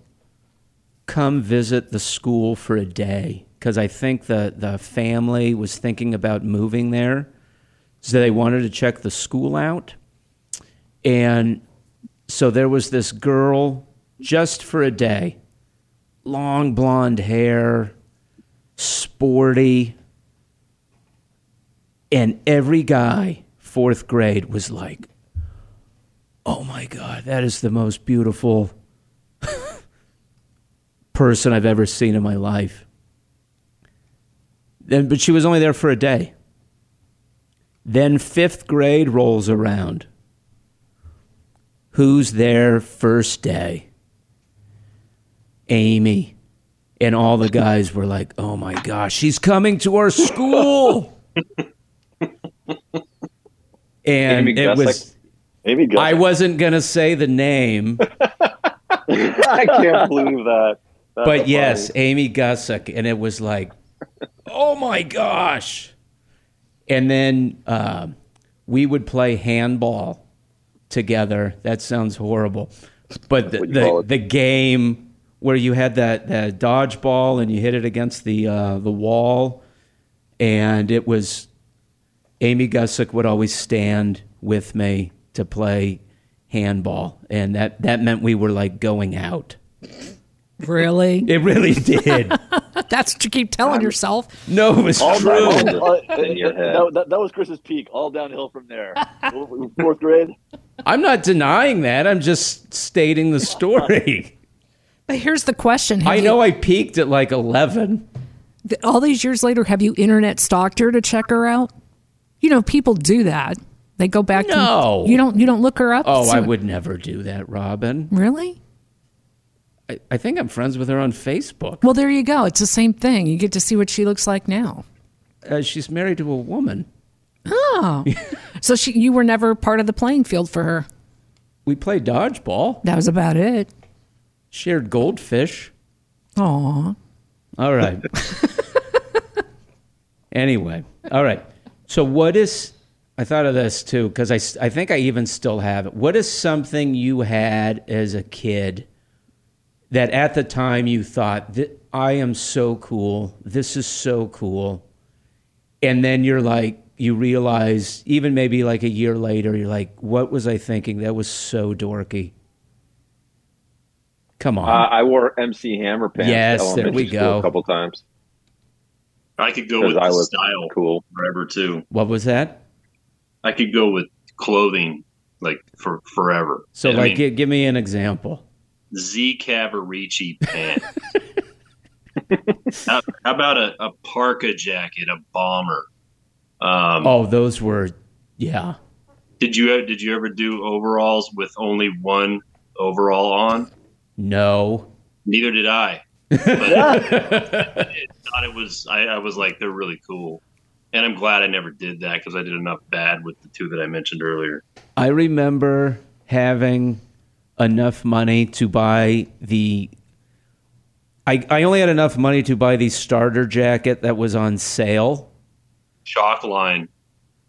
come visit the school for a day because i think the, the family was thinking about moving there. So they wanted to check the school out. And so there was this girl just for a day, long blonde hair, sporty. And every guy, fourth grade, was like, oh my God, that is the most beautiful person I've ever seen in my life. Then, but she was only there for a day. Then fifth grade rolls around who's there first day? Amy. And all the guys were like, oh my gosh, she's coming to our school. and Amy it was, Amy got I wasn't going to say the name, I can't believe that. That's but funny. yes, Amy Gussick. And it was like, oh my gosh. And then uh, we would play handball together. That sounds horrible. But the, what you call the, the game where you had that, that dodgeball and you hit it against the, uh, the wall, and it was Amy Gussick would always stand with me to play handball, and that, that meant we were like going out. Really? It really did. That's what you keep telling um, yourself. no, it was all true. down- all- uh, In your head. that, that, that was Chris's peak. All downhill from there. Fourth grade. I'm not denying that. I'm just stating the story. But here's the question: have I you- know I peaked at like 11. all these years later, have you internet stalked her to check her out? You know, people do that. They go back. and- No. you don't. You don't look her up. Oh, So- I would never do that, Robin. Really? I, I think I'm friends with her on Facebook. Well, there you go. It's the same thing. You get to see what she looks like now. Uh, she's married to a woman. Oh, so she, you were never part of the playing field for her. We played dodgeball, That was about it. shared goldfish. Aw. All right. anyway, all right. So, what is, I thought of this too, because I, I think I even still have it. What is something you had as a kid that at the time you thought, "Th- I am so cool. This is so cool. And then you're like, you realize, even maybe like a year later, you're like, what was I thinking? That was so dorky. Come on. Uh, I wore MC Hammer pants. Yes, there we go. A couple times. I could go with I was style cool. forever too. What was that? I could go with clothing like for forever. So, I like, mean, give me an example. Z Cavaricci pants. how, how about a, a parka jacket, a bomber? Um, Oh, those were, yeah. Did you did you ever do overalls with only one overall on? No. Neither did I. But I thought it was. I, I was like, they're really cool, and I'm glad I never did that because I did enough bad with the two that I mentioned earlier. I remember having enough money to buy the. I, I only had enough money to buy the starter jacket that was on sale. Shock line.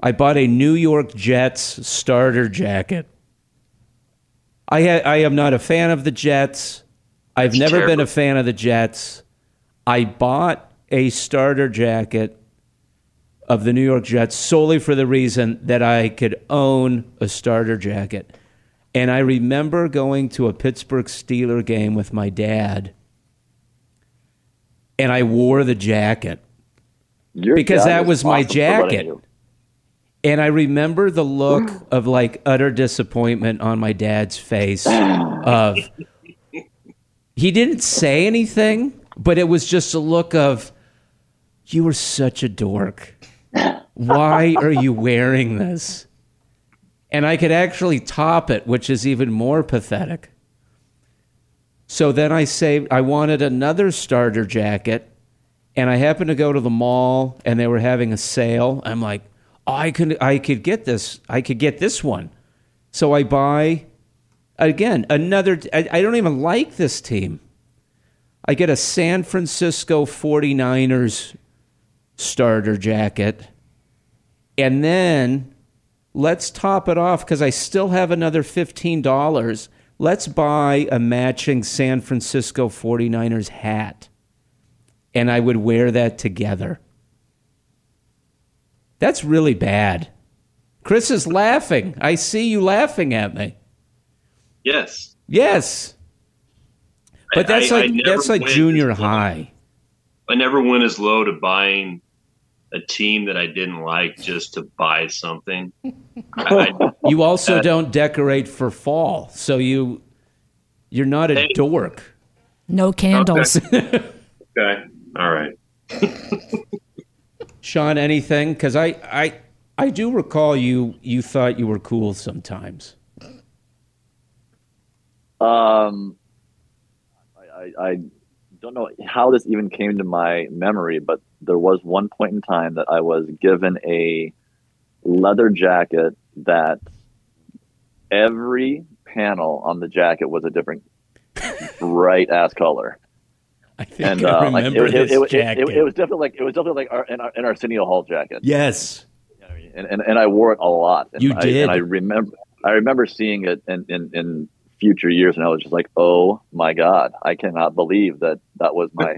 I bought a New York Jets starter jacket. I ha- I am not a fan of the Jets. I've That's never been a fan of the Jets. I bought a starter jacket of the New York Jets solely for the reason that I could own a starter jacket. And I remember going to a Pittsburgh Steeler game with my dad, and I wore the jacket. Your Because that was my awesome jacket. And I remember the look of like utter disappointment on my dad's face of he didn't say anything, but it was just a look of you were such a dork. Why are you wearing this? And I could actually top it, which is even more pathetic. So then I saved I wanted another starter jacket and I happened to go to the mall and they were having a sale. I'm like, oh, I could I could get this. I could get this one. So I buy again another I, I don't even like this team. I get a San Francisco 49ers starter jacket. And then let's top it off cuz I still have another $15. Let's buy a matching San Francisco 49ers hat and I would wear that together. That's really bad. Chris is laughing. I see you laughing at me. Yes, Yes. But that's I- I like never that's like junior high. I never went as low to buying a team that I didn't like just to buy something. I, I, You also don't decorate for fall, so you you're not a Hey. dork. No candles. okay, all right. Sean, anything? Because I, I I do recall you you thought you were cool sometimes. Um, I, I, I don't know how this even came to my memory, but there was one point in time that I was given a leather jacket that every panel on the jacket was a different bright ass color. I think And I uh, like, remember it, this it, it, it, jacket. it, it was definitely like it was definitely like our, in, our, in Arsenio Hall jacket. yes. and, and, and I wore it a lot. And You I, did? and I remember I remember seeing it in, in, in future years, and I was just like, "Oh my god, I cannot believe that that was my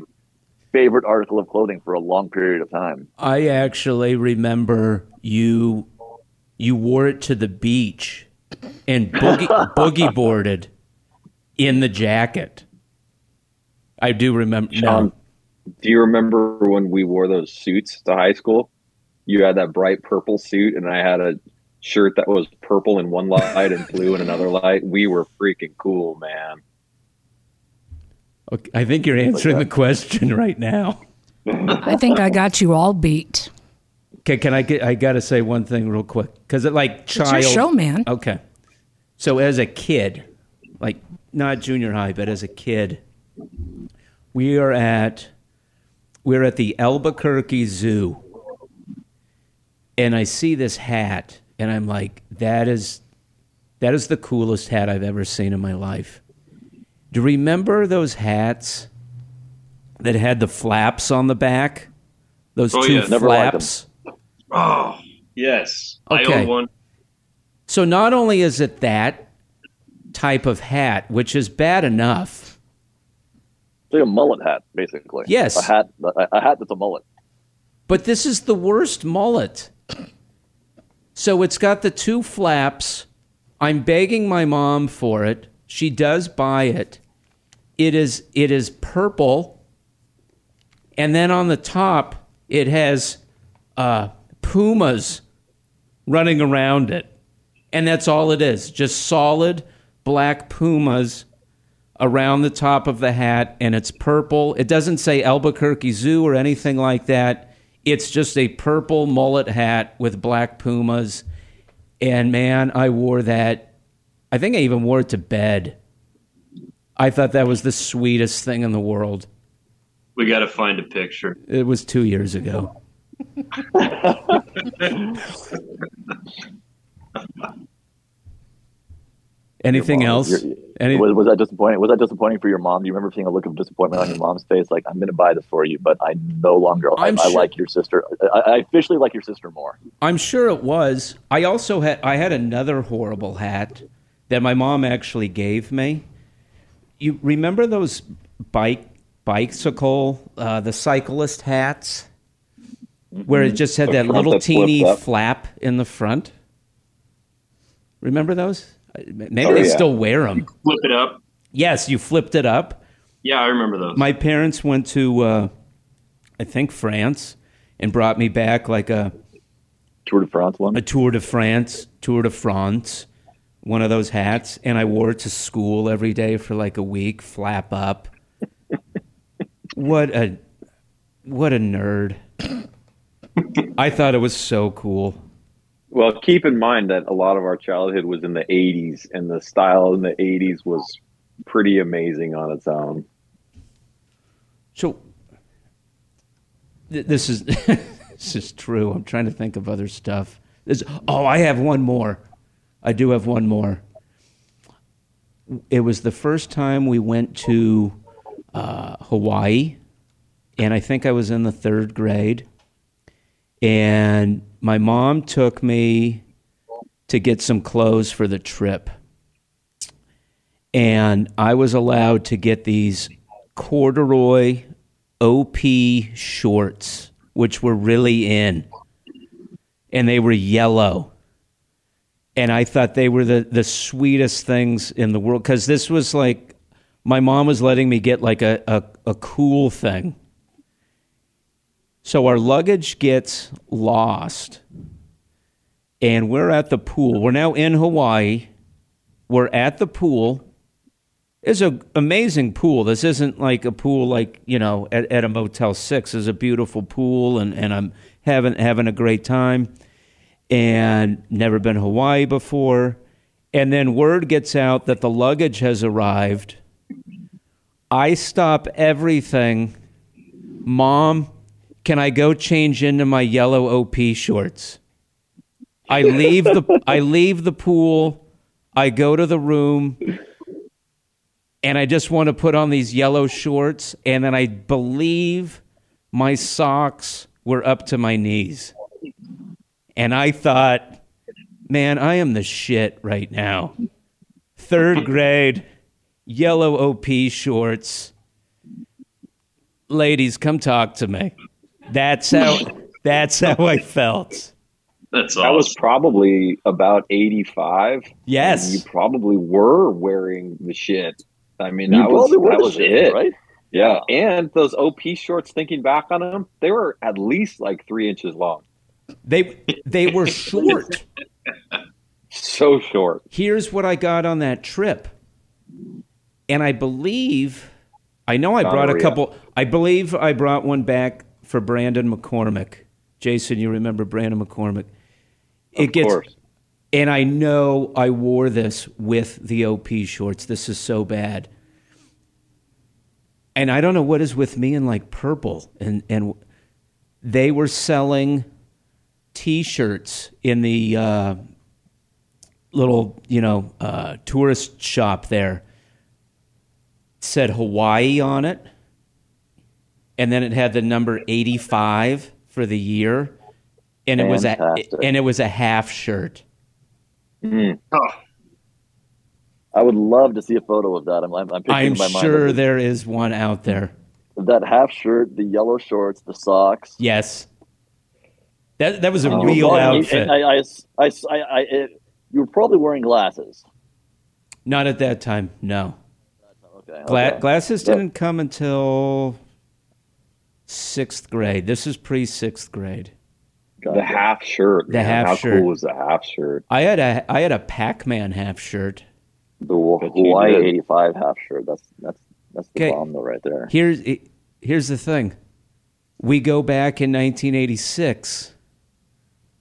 favorite article of clothing for a long period of time." I actually remember you you wore it to the beach and boogie, boogie boarded in the jacket. I do remember. Sean, No, do you remember when we wore those suits to high school? You had that bright purple suit, and I had a shirt that was purple in one light and blue in another light. We were freaking cool, man. okay, I think you're answering the question right now. I think I got you all beat. Okay, can I get? I got to say one thing real quick because it like It's child. your show, man. Okay, so as a kid, like not junior high, but as a kid, we are at we're at the Albuquerque Zoo, and I see this hat, and I'm like, that is that is the coolest hat I've ever seen in my life. Do you remember those hats that had the flaps on the back? Those Oh, two yeah. Never liked 'em. flaps. Oh, yes. I Okay. own one. So not only is it that type of hat, which is bad enough, It's like a mullet hat, basically. Yes. a hat, a, a hat that's a mullet. but this is the worst mullet. So it's got the two flaps. I'm begging my mom for it. She does buy it. It is it is purple. And then on the top, It has uh, pumas running around it. And that's all it is just solid black pumas around the top of the hat, and it's purple. It doesn't say Albuquerque Zoo or anything like that. It's just a purple mullet hat with black pumas. And man, I wore that. I think I even wore it to bed. I thought that was the sweetest thing in the world. We got to find a picture. It was two years ago. Anything Your mom- else? your- Any, was, was that disappointing? Was that disappointing for your mom? Do you remember seeing a look of disappointment on your mom's face? Like, I'm going to buy this for you, but I no longer. I, I'm I like your sister. I, I officially like your sister more. I'm sure it was. I also had I had another horrible hat that my mom actually gave me. You remember those bike bicycle uh, the cyclist hats where it just had The that little that teeny flap in the front? Remember those? Maybe Oh, they yeah. still wear them. Flip it up. Yes, you flipped it up. Yeah, I remember those. My parents went to uh, I think France and brought me back like a Tour de France one. a Tour de France, Tour de France, one of those hats, and I wore it to school every day for like a week, flap up. what a what a nerd. I thought it was so cool. Well, keep in mind that a lot of our childhood was in the 80s, and the style in the 80s was pretty amazing on its own. So th- this is this is true. I'm trying to think of other stuff. This, oh, I have one more. I do have one more. It was the first time we went to uh, Hawaii, and I think I was in the third grade. And my mom took me to get some clothes for the trip. And I was allowed to get these corduroy OP shorts, which were really in. And they were yellow. And I thought they were the, the sweetest things in the world. Because this was like, my mom was letting me get like a, a, a cool thing. So our luggage gets lost. And we're at the pool. We're now in Hawaii. We're at the pool it's an amazing pool. This isn't like a pool like you know at, at a Motel Six. It's a beautiful pool, and, and I'm having having a great time. And never been Hawaii before. And then word gets out that the luggage has arrived. I stop everything. Mom, can I go change into my yellow OP shorts? I leave the I leave the pool. I go to the room and I just want to put on these yellow shorts, and then I believe my socks were up to my knees. And I thought, man, I am the shit right now. Third grade, yellow OP shorts. Ladies, come talk to me. That's how that's how I felt. That's That was probably about 85. Yes. You probably were wearing the shit. I mean, You that was, that the was shit, it. right? Yeah. And those OP shorts, thinking back on them, they were at least like three inches long. They they were short. So short. here's what I got on that trip. And I believe, I know I brought a Gonorrhea. couple, I believe I brought one back for Brandon McCormick. Jason, you remember Brandon McCormick? It Of gets, course. and I know I wore this with the OP shorts. This is so bad. And I don't know what is with me in like purple. And, and they were selling t shirts in the, uh, little, you know, uh, tourist shop there said Hawaii on it, and then it had the number eighty-five for the year, and it was a and it was a half shirt. Mm. Oh, I would love to see a photo of that. I'm, I'm, I'm I'm my sure of there is one out there. that half shirt, the yellow shorts, the socks. Yes, that that was a Oh, real Well, outfit. I, I, I, I, I, it, you were probably wearing glasses. Not at that time. No, Okay. Gla- okay. glasses Yeah. didn't come until sixth grade. This is pre sixth grade. The half shirt. The man. half How shirt. cool was the half shirt? I had a I had a Pac Man half shirt. The Haw- Bet you Hawaii '85 half shirt. That's that's that's the Okay. bomb though, right there. Here's here's the thing. We go back in 1986.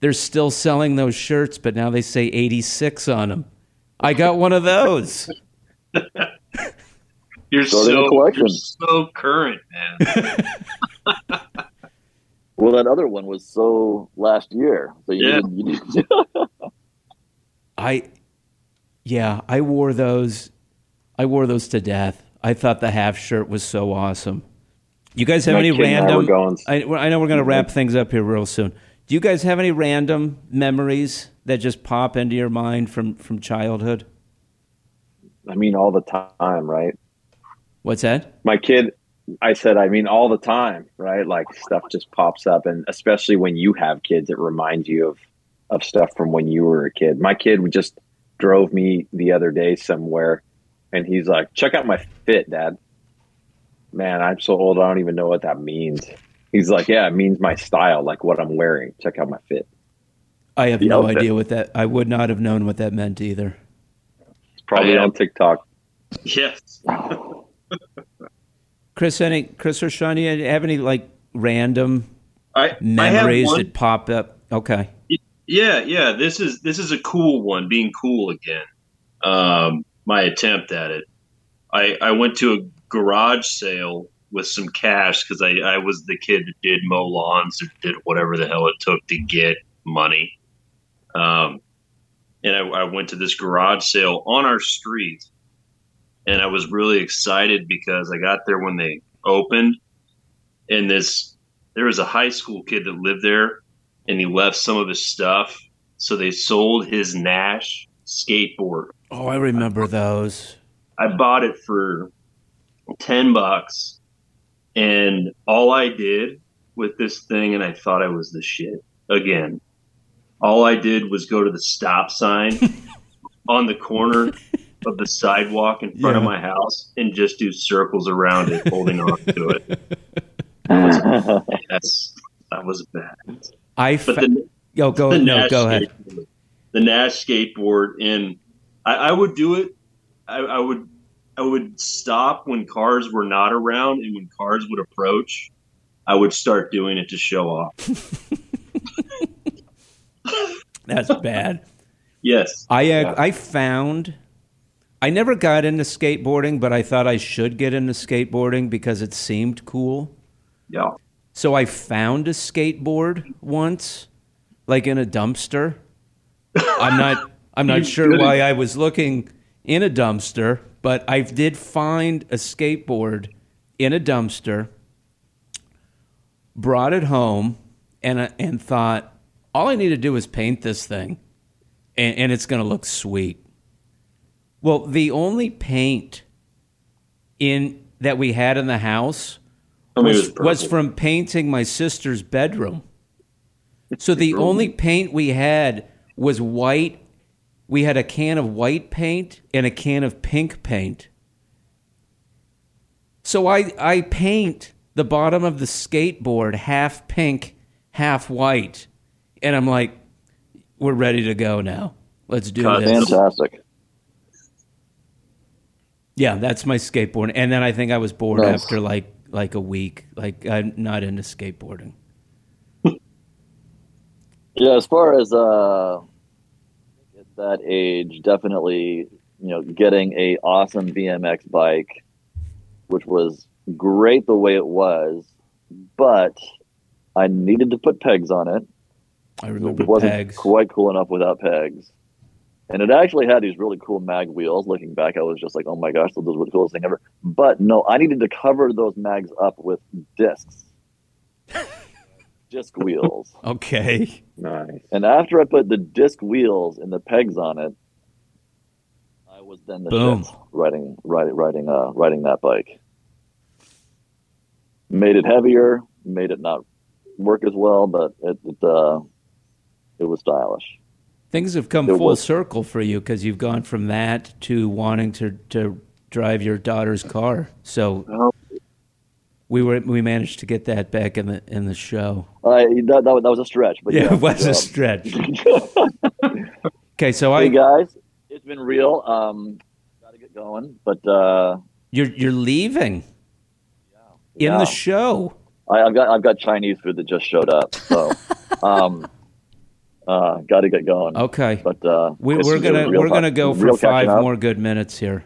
They're still selling those shirts, but now they say 86 on them. I got one of those. You're Starting a so collection. you're so current, man. Well, that other one was so last year. So you Yeah. didn't, you didn't I yeah, I wore those. I wore those to death. I thought the half shirt was so awesome. You guys have My any kid and I random? going- I, I know we're going to mm-hmm. wrap things up here real soon. Do you guys have any random memories that just pop into your mind from from childhood? I mean, all the time, right? What's that? My kid, I said, I mean, all the time, right? Like stuff just pops up, and especially when you have kids, it reminds you of of stuff from when you were a kid. My kid just drove me the other day somewhere, and he's like, "Check out my fit, Dad." Man, I'm so old, I don't even know what that means. He's like, "Yeah, it means my style, like what I'm wearing. Check out my fit." I have The no outfit. idea what that. I would not have known what that meant either. It's probably uh, on. TikTok. yes. Chris, any Chris or Sean, you have any like random I, I memories one. that pop up? Okay. Yeah, yeah. This is this is a cool one. Being cool again. Um, my attempt at it. I I went to a garage sale with some cash because I I was the kid that did mow lawns or did whatever the hell it took to get money. Um, and I, I went to this garage sale on our street, and I was really excited because I got there when they opened, and this there was a high school kid that lived there and he left some of his stuff. So they sold his Nash skateboard. Oh, I remember those. I bought it for 10 bucks. And all I did with this thing, and I thought I was the shit again. All I did was go to the stop sign on the corner of the sidewalk in front of my house and just do circles around it, holding on to it. That's that was bad. I But fa- the, Yo, go the no, Nash go ahead. The Nash skateboard, and I, I would do it. I, I would, I would stop when cars were not around, and when cars would approach, I would start doing it to show off. That's bad. Yes, I uh, I found I never got into skateboarding, but I thought I should get into skateboarding because it seemed cool. yeah. So I found a skateboard once, like in a dumpster. I'm not I'm not sure why I was looking in a dumpster, but I did find a skateboard in a dumpster. Brought it home and uh, and thought all I need to do is paint this thing, and, and it's going to look sweet. Well, the only paint in that we had in the house I mean, was, was was from painting my sister's bedroom. So the only paint we had was white. We had a can of white paint and a can of pink paint. So I, I paint the bottom of the skateboard half pink, half white. And I'm like, we're ready to go now. Let's do Cut. this. Fantastic. Yeah, that's my skateboard. And then I think I was bored Nice. after like like a week. Like I'm not into skateboarding. Yeah, as far as uh, at that age, definitely, you know, getting a awesome BMX bike, which was great the way it was, but I needed to put pegs on it. I remember It wasn't pegs. quite cool enough without pegs. And it actually had these really cool mag wheels. Looking back, I was just like, oh my gosh, those were the coolest thing ever. But no, I needed to cover those mags up with discs. disc wheels. Okay. Nice. And after I put the disc wheels and the pegs on it, I was then the Boom. shit riding riding riding uh riding that bike. Made it heavier, made it not work as well, but it it uh it was stylish. Things have come There full was- circle for you because you've gone from that to wanting to to drive your daughter's car. So we were we managed to get that back in the in the show. Uh, that, that, was- that was a stretch, but Yeah, yeah, it was um, a stretch. Okay, so Hey I guys, it's been real. Um, gotta get going, but uh, you're you're leaving in yeah. the show. I, I've got I've got Chinese food that just showed up, so um, uh, got to get going. Okay, But uh, we, we're gonna we're gonna go for real five up. more good minutes here.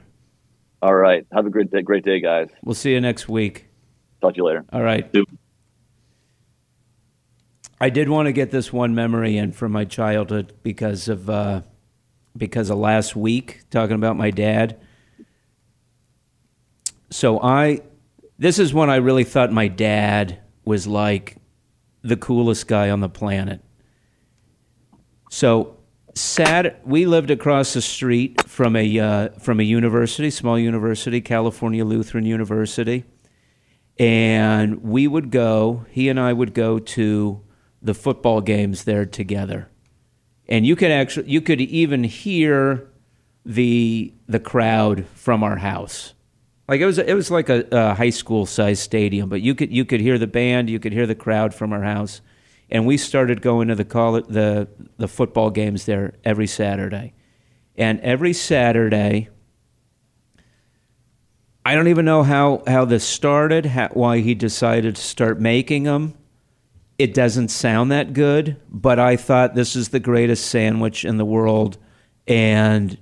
All right, have a great day, great day, guys. We'll see you next week. Talk to you later. All right. I did want to get this one memory in from my childhood because of uh, because of last week talking about my dad. So I this is when I really thought my dad was like the coolest guy on the planet. So sad we lived across the street from a uh, from a university, small university, California Lutheran University. And we would go he and i would go to the football games there together. And you could actually you could even hear the the crowd from our house. Like it was it was like a, a high school sized stadium but you could you could hear the band you could hear the crowd from our house and we started going to the call the the football games there every saturday and every saturday I don't even know how, how this started, how, why he decided to start making them. It doesn't sound that good, but I thought this is the greatest sandwich in the world, and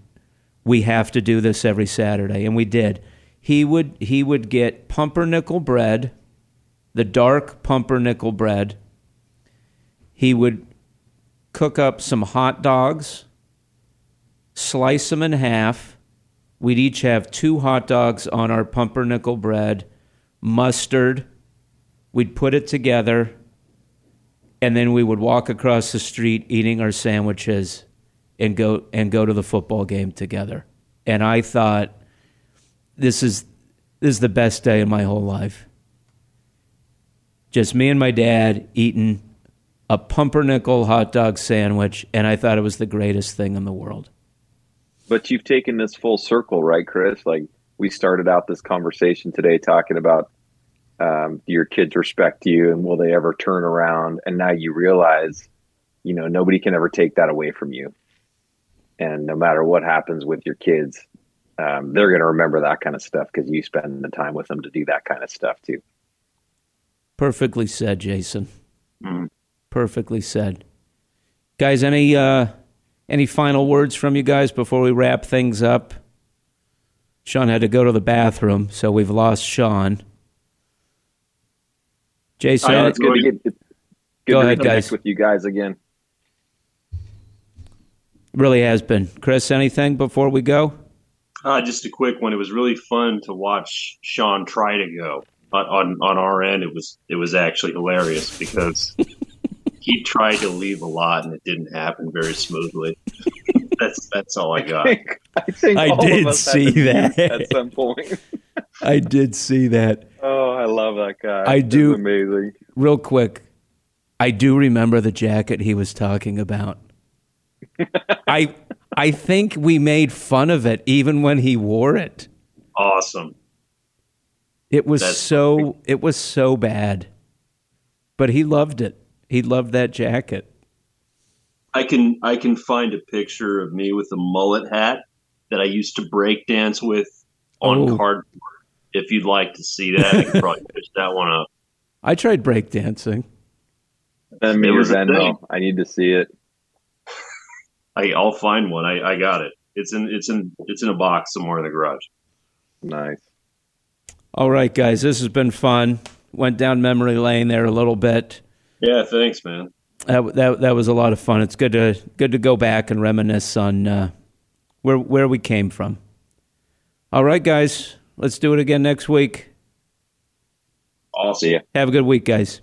we have to do this every Saturday, and we did. He would he would get pumpernickel bread, the dark pumpernickel bread. He would cook up some hot dogs, slice them in half We'd each have two hot dogs on our pumpernickel bread, mustard. We'd put it together, and then we would walk across the street eating our sandwiches and go and go to the football game together. And I thought this is this is the best day of my whole life. Just me and my dad eating a pumpernickel hot dog sandwich, and I thought it was the greatest thing in the world. But you've taken this full circle, right, Chris? Like we started out this conversation today talking about um, do your kids respect you and will they ever turn around? And now you realize, you know, nobody can ever take that away from you. And no matter what happens with your kids, um, they're going to remember that kind of stuff because you spend the time with them to do that kind of stuff too. Perfectly said, Jason. Mhm. Perfectly said. Guys, any uh, any final words from you guys before we wrap things up? Sean had to go to the bathroom, so we've lost Sean. Jason, I- it's good to get. It's good Go to ahead, guys. With you guys again. really has been. Chris, anything before we go? Uh, just a quick one. It was really fun to watch Sean try to go on, on, on our end. It was it was actually hilarious because he tried to leave a lot and it didn't happen very smoothly. that's that's all I got. I think I all of did us see to that. at some point. I did see that. Oh, I love that guy. I It's do- amazing. Real quick, I do remember the jacket he was talking about. I I think we made fun of it even when he wore it. Awesome. It was That's so it was so bad. But he loved it. He loved that jacket. I can I can find a picture of me with a mullet hat that I used to break dance with on Oh. cardboard. If you'd like to see that, I can probably push that one up. I tried breakdancing. Send me It your was a thing. Venmo. I need to see it. I, I'll find one. I, I got it. It's in it's in it's in a box somewhere in the garage. Nice. All right, guys, this has been fun. Went down memory lane there a little bit. Yeah, thanks, man. That that, that was a lot of fun. It's good to good to go back and reminisce on uh, where where we came from. All right, guys, let's do it again next week. I'll See you. Have a good week, guys.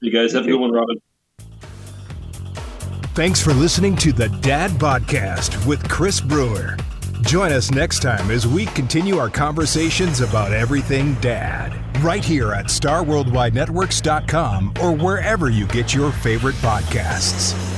You guys have a good one, Robin. Thanks for listening to the Dad Podcast with Chris Brewer. Join us next time as we continue our conversations about everything dad, right here at StarWorldWideNetworks.com or wherever you get your favorite podcasts.